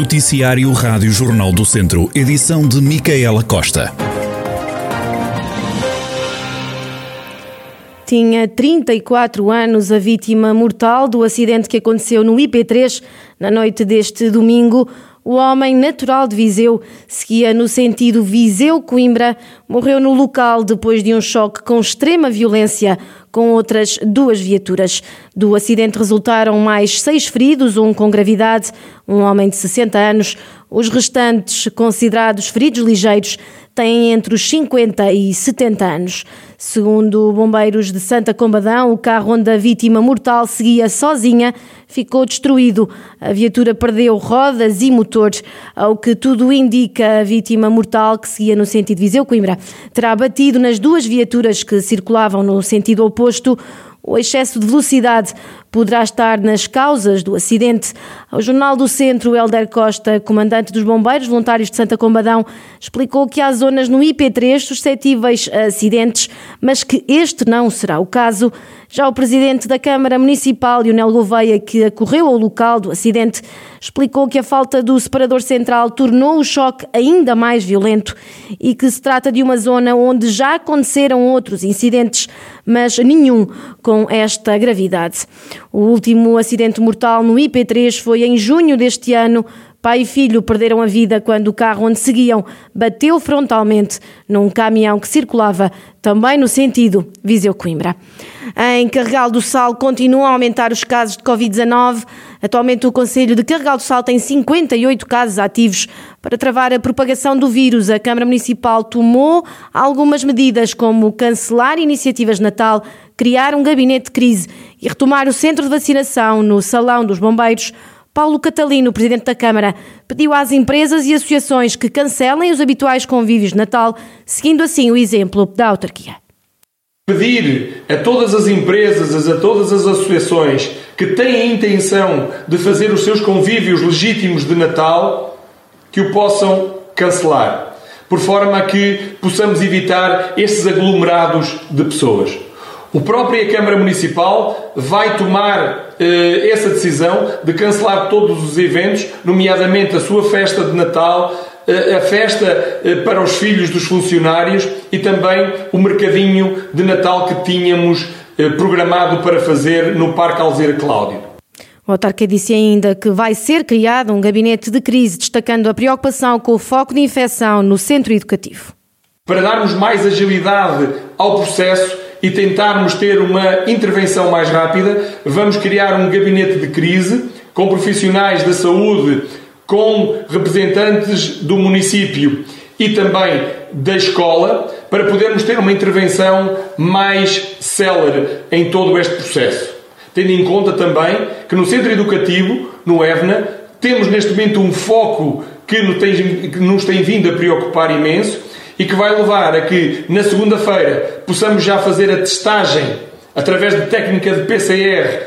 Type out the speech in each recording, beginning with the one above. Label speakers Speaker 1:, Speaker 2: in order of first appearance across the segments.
Speaker 1: Noticiário Rádio Jornal do Centro, edição de Micaela Costa.
Speaker 2: Tinha 34 anos a vítima mortal do acidente que aconteceu no IP3 na noite deste domingo. O homem natural de Viseu seguia no sentido Viseu-Coimbra, morreu no local depois de um choque com extrema violência com outras duas viaturas. Do acidente resultaram mais seis feridos, um com gravidade, um homem de 60 anos. Os restantes, considerados feridos ligeiros, têm entre os 50 e 70 anos. Segundo bombeiros de Santa Combadão, o carro onde a vítima mortal seguia sozinha ficou destruído. A viatura perdeu rodas e motores. Ao que tudo indica, a vítima mortal, que seguia no sentido Viseu-Coimbra, terá batido nas duas viaturas que circulavam no sentido oposto. O excesso de velocidade poderá estar nas causas do acidente. Ao Jornal do Centro, Helder Costa, comandante dos Bombeiros Voluntários de Santa Combadão, explicou que há zonas no IP3 suscetíveis a acidentes, mas que este não será o caso. Já o presidente da Câmara Municipal, Lionel Gouveia, que acorreu ao local do acidente, explicou que a falta do separador central tornou o choque ainda mais violento e que se trata de uma zona onde já aconteceram outros incidentes, mas nenhum com esta gravidade. O último acidente mortal no IP3 foi em junho deste ano. Pai e filho perderam a vida quando o carro onde seguiam bateu frontalmente num caminhão que circulava também no sentido Viseu-Coimbra. Em Carregal do Sal continuam a aumentar os casos de Covid-19. Atualmente o Conselho de Carregal do Sal tem 58 casos ativos. Para travar a propagação do vírus, a Câmara Municipal tomou algumas medidas, como cancelar iniciativas de Natal, criar um gabinete de crise e retomar o centro de vacinação no Salão dos Bombeiros. Paulo Catalino, presidente da Câmara, pediu às empresas e associações que cancelem os habituais convívios de Natal, seguindo assim o exemplo da autarquia.
Speaker 3: Pedir a todas as empresas, a todas as associações que têm a intenção de fazer os seus convívios legítimos de Natal que o possam cancelar, por forma a que possamos evitar estes aglomerados de pessoas. O própria Câmara Municipal vai tomar eh, essa decisão de cancelar todos os eventos, nomeadamente a sua festa de Natal, a festa eh, para os filhos dos funcionários e também o mercadinho de Natal que tínhamos eh, programado para fazer no Parque Alzeira Cláudio.
Speaker 2: O autarca disse ainda que vai ser criado um gabinete de crise, destacando a preocupação com o foco de infecção no centro educativo.
Speaker 3: Para darmos mais agilidade ao processo, e tentarmos ter uma intervenção mais rápida, vamos criar um gabinete de crise com profissionais da saúde, com representantes do município e também da escola, para podermos ter uma intervenção mais célere em todo este processo. Tendo em conta também que no centro educativo, no EVNA, temos neste momento um foco que nos tem vindo a preocupar imenso, e que vai levar a que na segunda-feira possamos já fazer a testagem através de técnica de PCR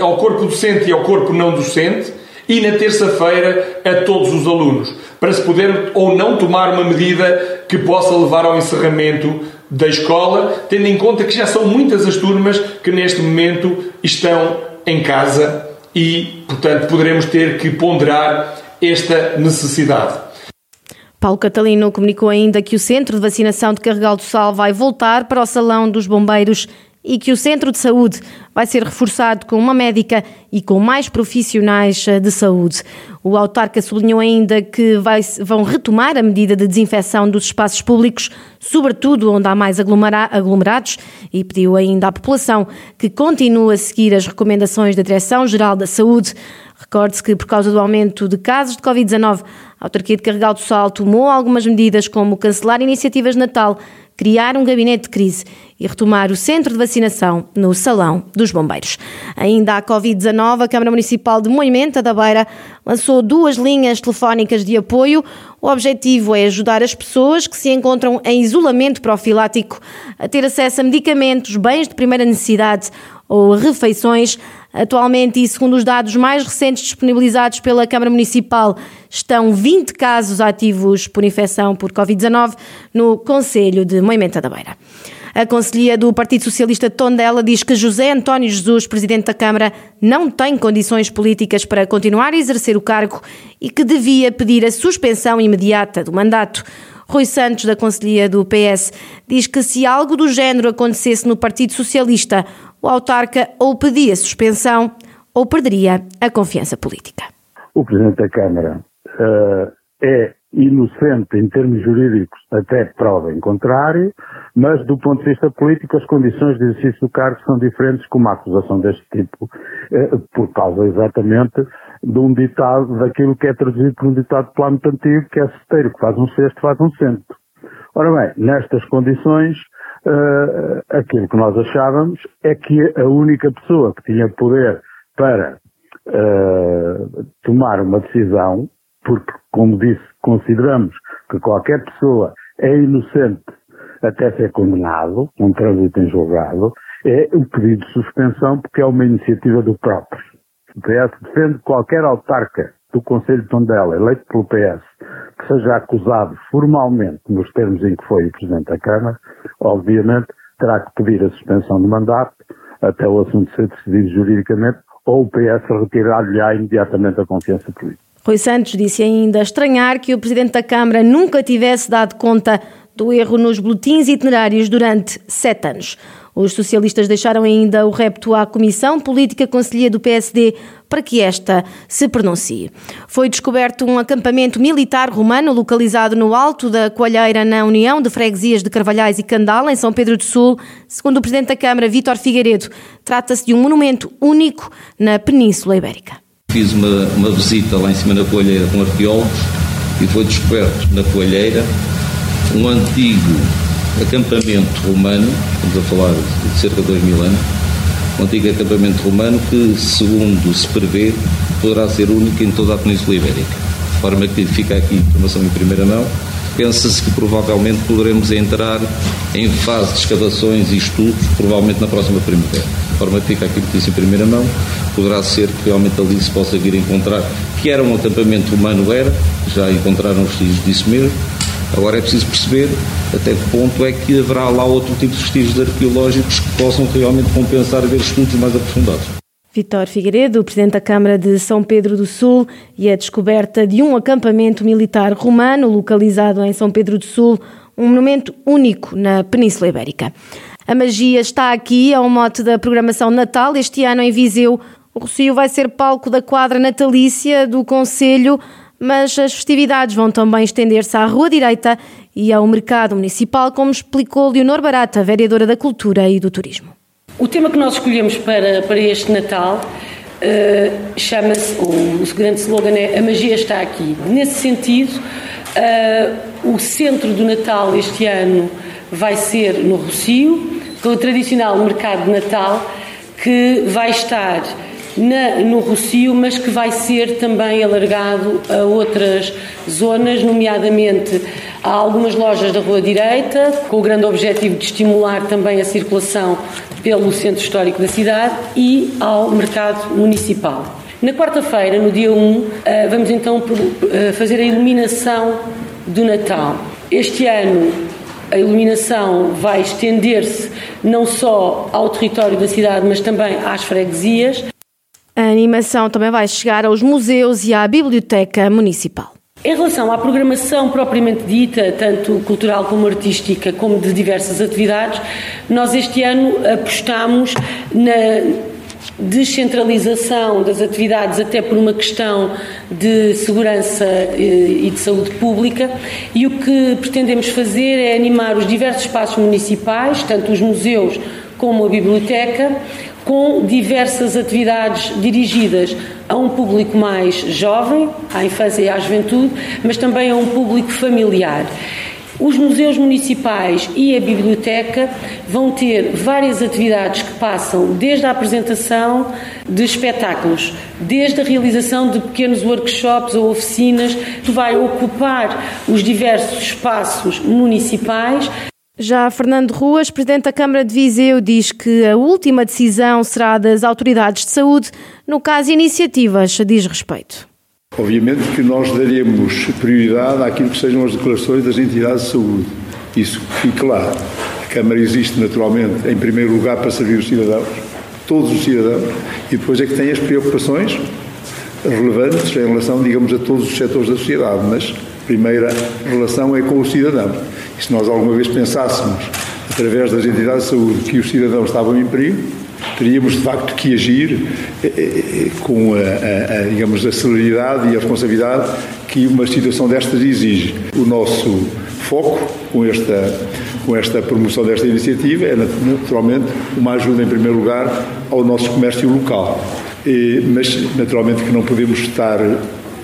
Speaker 3: ao corpo docente e ao corpo não docente e na terça-feira a todos os alunos, para se poder ou não tomar uma medida que possa levar ao encerramento da escola, tendo em conta que já são muitas as turmas que neste momento estão em casa e, portanto, poderemos ter que ponderar esta necessidade.
Speaker 2: Paulo Catalino comunicou ainda que o centro de vacinação de Carregal do Sal vai voltar para o Salão dos Bombeiros e que o centro de saúde vai ser reforçado com uma médica e com mais profissionais eh, de saúde. O autarca sublinhou ainda que vai, vão retomar a medida de desinfecção dos espaços públicos, sobretudo onde há mais aglomerados, e pediu ainda à população que continue a seguir as recomendações da Direção-Geral da Saúde. Recorde-se que, por causa do aumento de casos de Covid-19, a autarquia de Carregal do Sal tomou algumas medidas, como cancelar iniciativas de Natal, criar um gabinete de crise e retomar o centro de vacinação no Salão dos Bombeiros. Ainda à Covid-19, a Câmara Municipal de Moimenta da Beira lançou duas linhas telefónicas de apoio. O objetivo é ajudar as pessoas que se encontram em isolamento profilático a ter acesso a medicamentos, bens de primeira necessidade ou refeições. Atualmente, e segundo os dados mais recentes disponibilizados pela Câmara Municipal, estão 20 casos ativos por infecção por Covid-19 no Conselho de Moimenta da Beira. A Conselhia do Partido Socialista de Tondela diz que José António Jesus, Presidente da Câmara, não tem condições políticas para continuar a exercer o cargo e que devia pedir a suspensão imediata do mandato. Rui Santos, da Conselhia do PS, diz que se algo do género acontecesse no Partido Socialista, o autarca ou pedia suspensão ou perderia a confiança política.
Speaker 4: O Presidente da Câmara uh, é inocente em termos jurídicos até prova em contrário, mas do ponto de vista político as condições de exercício do cargo são diferentes com uma acusação deste tipo, eh, por causa exatamente de um ditado, daquilo que é traduzido por um ditado plano antigo, que é cesteiro, que faz um cesto, faz um centro. Ora bem, nestas condições, uh, aquilo que nós achávamos é que a única pessoa que tinha poder para uh, tomar uma decisão, porque, como disse, consideramos que qualquer pessoa é inocente até ser condenado, um trânsito em julgado, é o pedido de suspensão porque é uma iniciativa do próprio. O PS defende qualquer autarca do Conselho de Tondela, eleito pelo PS, que seja acusado formalmente, nos termos em que foi o Presidente da Câmara, obviamente terá que pedir a suspensão do mandato até o assunto ser decidido juridicamente ou o PS retirar-lhe imediatamente a confiança política.
Speaker 2: Rui Santos disse ainda estranhar que o Presidente da Câmara nunca tivesse dado conta do erro nos boletins itinerários durante sete anos. Os socialistas deixaram ainda o repto à Comissão Política Conselhia do PSD para que esta se pronuncie. Foi descoberto um acampamento militar romano localizado no alto da Coalheira, na União de Freguesias de Carvalhais e Candal, em São Pedro do Sul. Segundo o Presidente da Câmara, Vítor Figueiredo, trata-se de um monumento único na Península Ibérica.
Speaker 5: Fiz uma, uma visita lá em cima da Coalheira com arqueólogos e foi descoberto na Coalheira um antigo acampamento romano, estamos a falar de cerca de dois mil anos, um antigo acampamento romano que, segundo se prevê, poderá ser único em toda a Península Ibérica. De forma que fica aqui informação em primeira mão. Pensa-se que provavelmente poderemos entrar em fase de escavações e estudos, provavelmente na próxima primavera. De forma que fica aqui notícia em primeira mão. Poderá ser que realmente ali se possa vir encontrar, que era um acampamento romano, era, já encontraram vestígios disso mesmo, Agora é preciso perceber até que ponto é que haverá lá outro tipo de vestígios arqueológicos que possam realmente compensar ver estudos mais aprofundados.
Speaker 2: Vitor Figueiredo, Presidente da Câmara de São Pedro do Sul, e a descoberta de um acampamento militar romano localizado em São Pedro do Sul, um monumento único na Península Ibérica. A magia está aqui, ao mote da programação Natal. Este ano em Viseu, o Rocio vai ser palco da quadra natalícia do Conselho mas as festividades vão também estender-se à Rua Direita e ao Mercado Municipal, como explicou Leonor Barata, vereadora da Cultura e do Turismo.
Speaker 6: O tema que nós escolhemos para, para este Natal uh, chama-se, o, o grande slogan é A Magia está aqui. Nesse sentido, uh, o centro do Natal este ano vai ser no Rocio, com o tradicional mercado de Natal, que vai estar na, no Rocio, mas que vai ser também alargado a outras zonas, nomeadamente a algumas lojas da Rua Direita, com o grande objetivo de estimular também a circulação pelo centro histórico da cidade e ao mercado municipal. Na quarta-feira, no dia 1, eh, vamos então eh, fazer a iluminação do Natal. Este ano a iluminação vai estender-se não só ao território da cidade, mas também às freguesias.
Speaker 2: A animação também vai chegar aos museus e à Biblioteca Municipal.
Speaker 6: Em relação à programação propriamente dita, tanto cultural como artística, como de diversas atividades, nós este ano apostamos na descentralização das atividades, até por uma questão de segurança eh, e de saúde pública, e o que pretendemos fazer é animar os diversos espaços municipais, tanto os museus como a biblioteca, com diversas atividades dirigidas a um público mais jovem, à infância e à juventude, mas também a um público familiar. Os museus municipais e a biblioteca vão ter várias atividades que passam desde a apresentação de espetáculos, desde a realização de pequenos workshops ou oficinas, que vai ocupar os diversos espaços municipais
Speaker 2: já Fernando Ruas, Presidente da Câmara de Viseu, diz que a última decisão será das autoridades de saúde no caso iniciativas diz respeito.
Speaker 7: Obviamente que nós daremos prioridade àquilo que sejam as declarações das entidades de saúde. Isso fique claro. Câmara existe naturalmente, em primeiro lugar, para servir os cidadãos, todos os cidadãos, e depois é que tem as preocupações relevantes em relação, digamos, a todos os setores da sociedade, mas a primeira relação é com o cidadão. E se nós alguma vez pensássemos, através das entidades de saúde, que os cidadãos estavam em perigo, teríamos de facto que agir eh, eh, eh, com a, a, a, digamos, a celeridade e a responsabilidade que uma situação destas exige. O nosso foco com esta, com esta promoção desta iniciativa é naturalmente uma ajuda em primeiro lugar ao nosso comércio local. Mas naturalmente que não podemos estar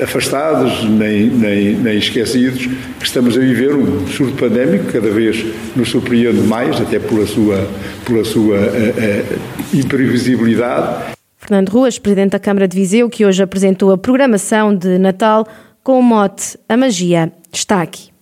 Speaker 7: afastados nem, nem, nem esquecidos que estamos a viver um surto pandémico cada vez nos surpreende mais, até pela sua, pela sua uh, uh, imprevisibilidade.
Speaker 2: Fernando Ruas, Presidente da Câmara de Viseu, que hoje apresentou a programação de Natal com o mote A Magia está aqui.